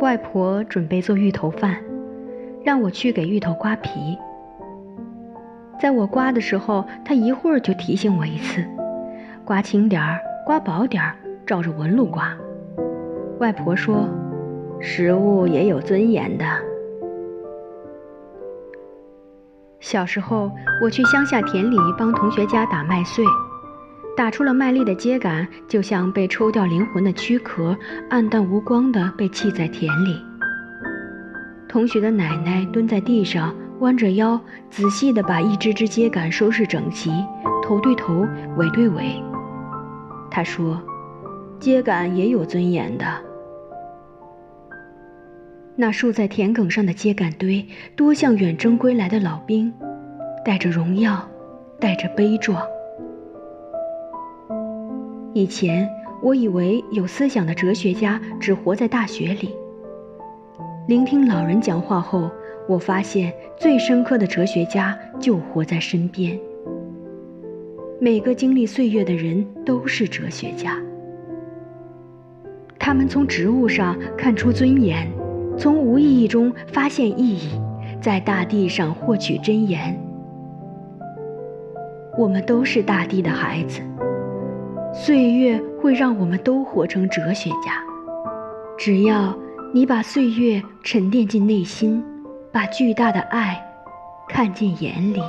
外婆准备做芋头饭，让我去给芋头刮皮。在我刮的时候，她一会儿就提醒我一次：刮轻点儿，刮薄点儿，照着纹路刮。外婆说：“食物也有尊严的。”小时候，我去乡下田里帮同学家打麦穗，打出了麦粒的秸秆，就像被抽掉灵魂的躯壳，暗淡无光的被弃在田里。同学的奶奶蹲在地上，弯着腰，仔细地把一只只秸秆收拾整齐，头对头，尾对尾。她说：“秸秆也有尊严的。”那竖在田埂上的秸秆堆，多像远征归来的老兵，带着荣耀，带着悲壮。以前我以为有思想的哲学家只活在大学里。聆听老人讲话后，我发现最深刻的哲学家就活在身边。每个经历岁月的人都是哲学家，他们从植物上看出尊严。从无意义中发现意义，在大地上获取真言。我们都是大地的孩子，岁月会让我们都活成哲学家。只要你把岁月沉淀进内心，把巨大的爱看进眼里。